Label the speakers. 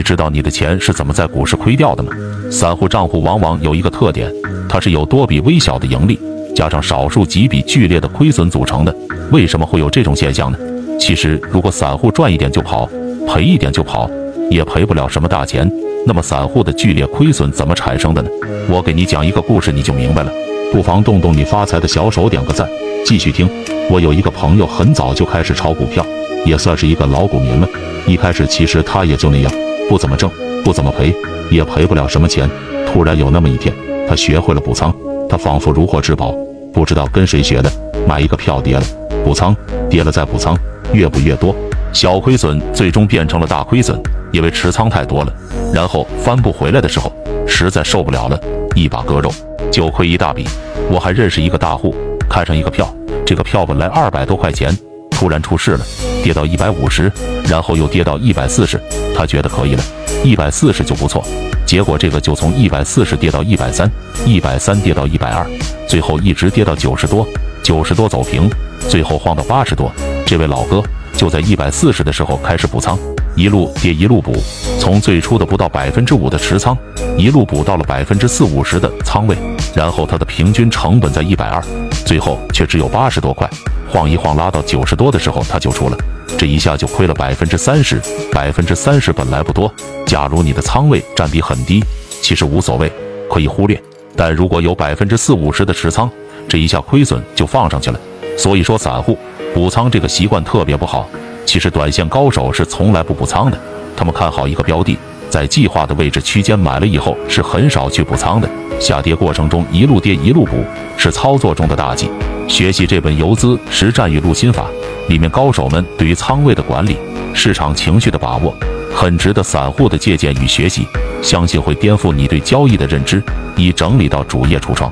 Speaker 1: 你知道你的钱是怎么在股市亏掉的吗？散户账户往往有一个特点，它是由多笔微小的盈利加上少数几笔剧烈的亏损组成的。为什么会有这种现象呢？其实，如果散户赚一点就跑，赔一点就跑，也赔不了什么大钱。那么，散户的剧烈亏损怎么产生的呢？我给你讲一个故事，你就明白了。不妨动动你发财的小手，点个赞，继续听。我有一个朋友，很早就开始炒股票，也算是一个老股民了。一开始其实他也就那样，不怎么挣，不怎么赔，也赔不了什么钱。突然有那么一天，他学会了补仓，他仿佛如获至宝，不知道跟谁学的，买一个票跌了，补仓，跌了再补仓，越补越多，小亏损最终变成了大亏损，因为持仓太多了。然后翻不回来的时候，实在受不了了，一把割肉。就亏一大笔。我还认识一个大户，看上一个票，这个票本来二百多块钱，突然出事了，跌到一百五十，然后又跌到一百四十。他觉得可以了，一百四十就不错。结果这个就从一百四十跌到一百三，一百三跌到一百二，最后一直跌到九十多，九十多走平，最后晃到八十多。这位老哥就在一百四十的时候开始补仓。一路跌一路补，从最初的不到百分之五的持仓，一路补到了百分之四五十的仓位，然后他的平均成本在一百二，最后却只有八十多块，晃一晃拉到九十多的时候他就出了，这一下就亏了百分之三十，百分之三十本来不多，假如你的仓位占比很低，其实无所谓，可以忽略，但如果有百分之四五十的持仓，这一下亏损就放上去了，所以说散户补仓这个习惯特别不好。其实，短线高手是从来不补仓的。他们看好一个标的，在计划的位置区间买了以后，是很少去补仓的。下跌过程中一路跌一路补，是操作中的大忌。学习这本《游资实战与入心法》，里面高手们对于仓位的管理、市场情绪的把握，很值得散户的借鉴与学习。相信会颠覆你对交易的认知。已整理到主页橱窗。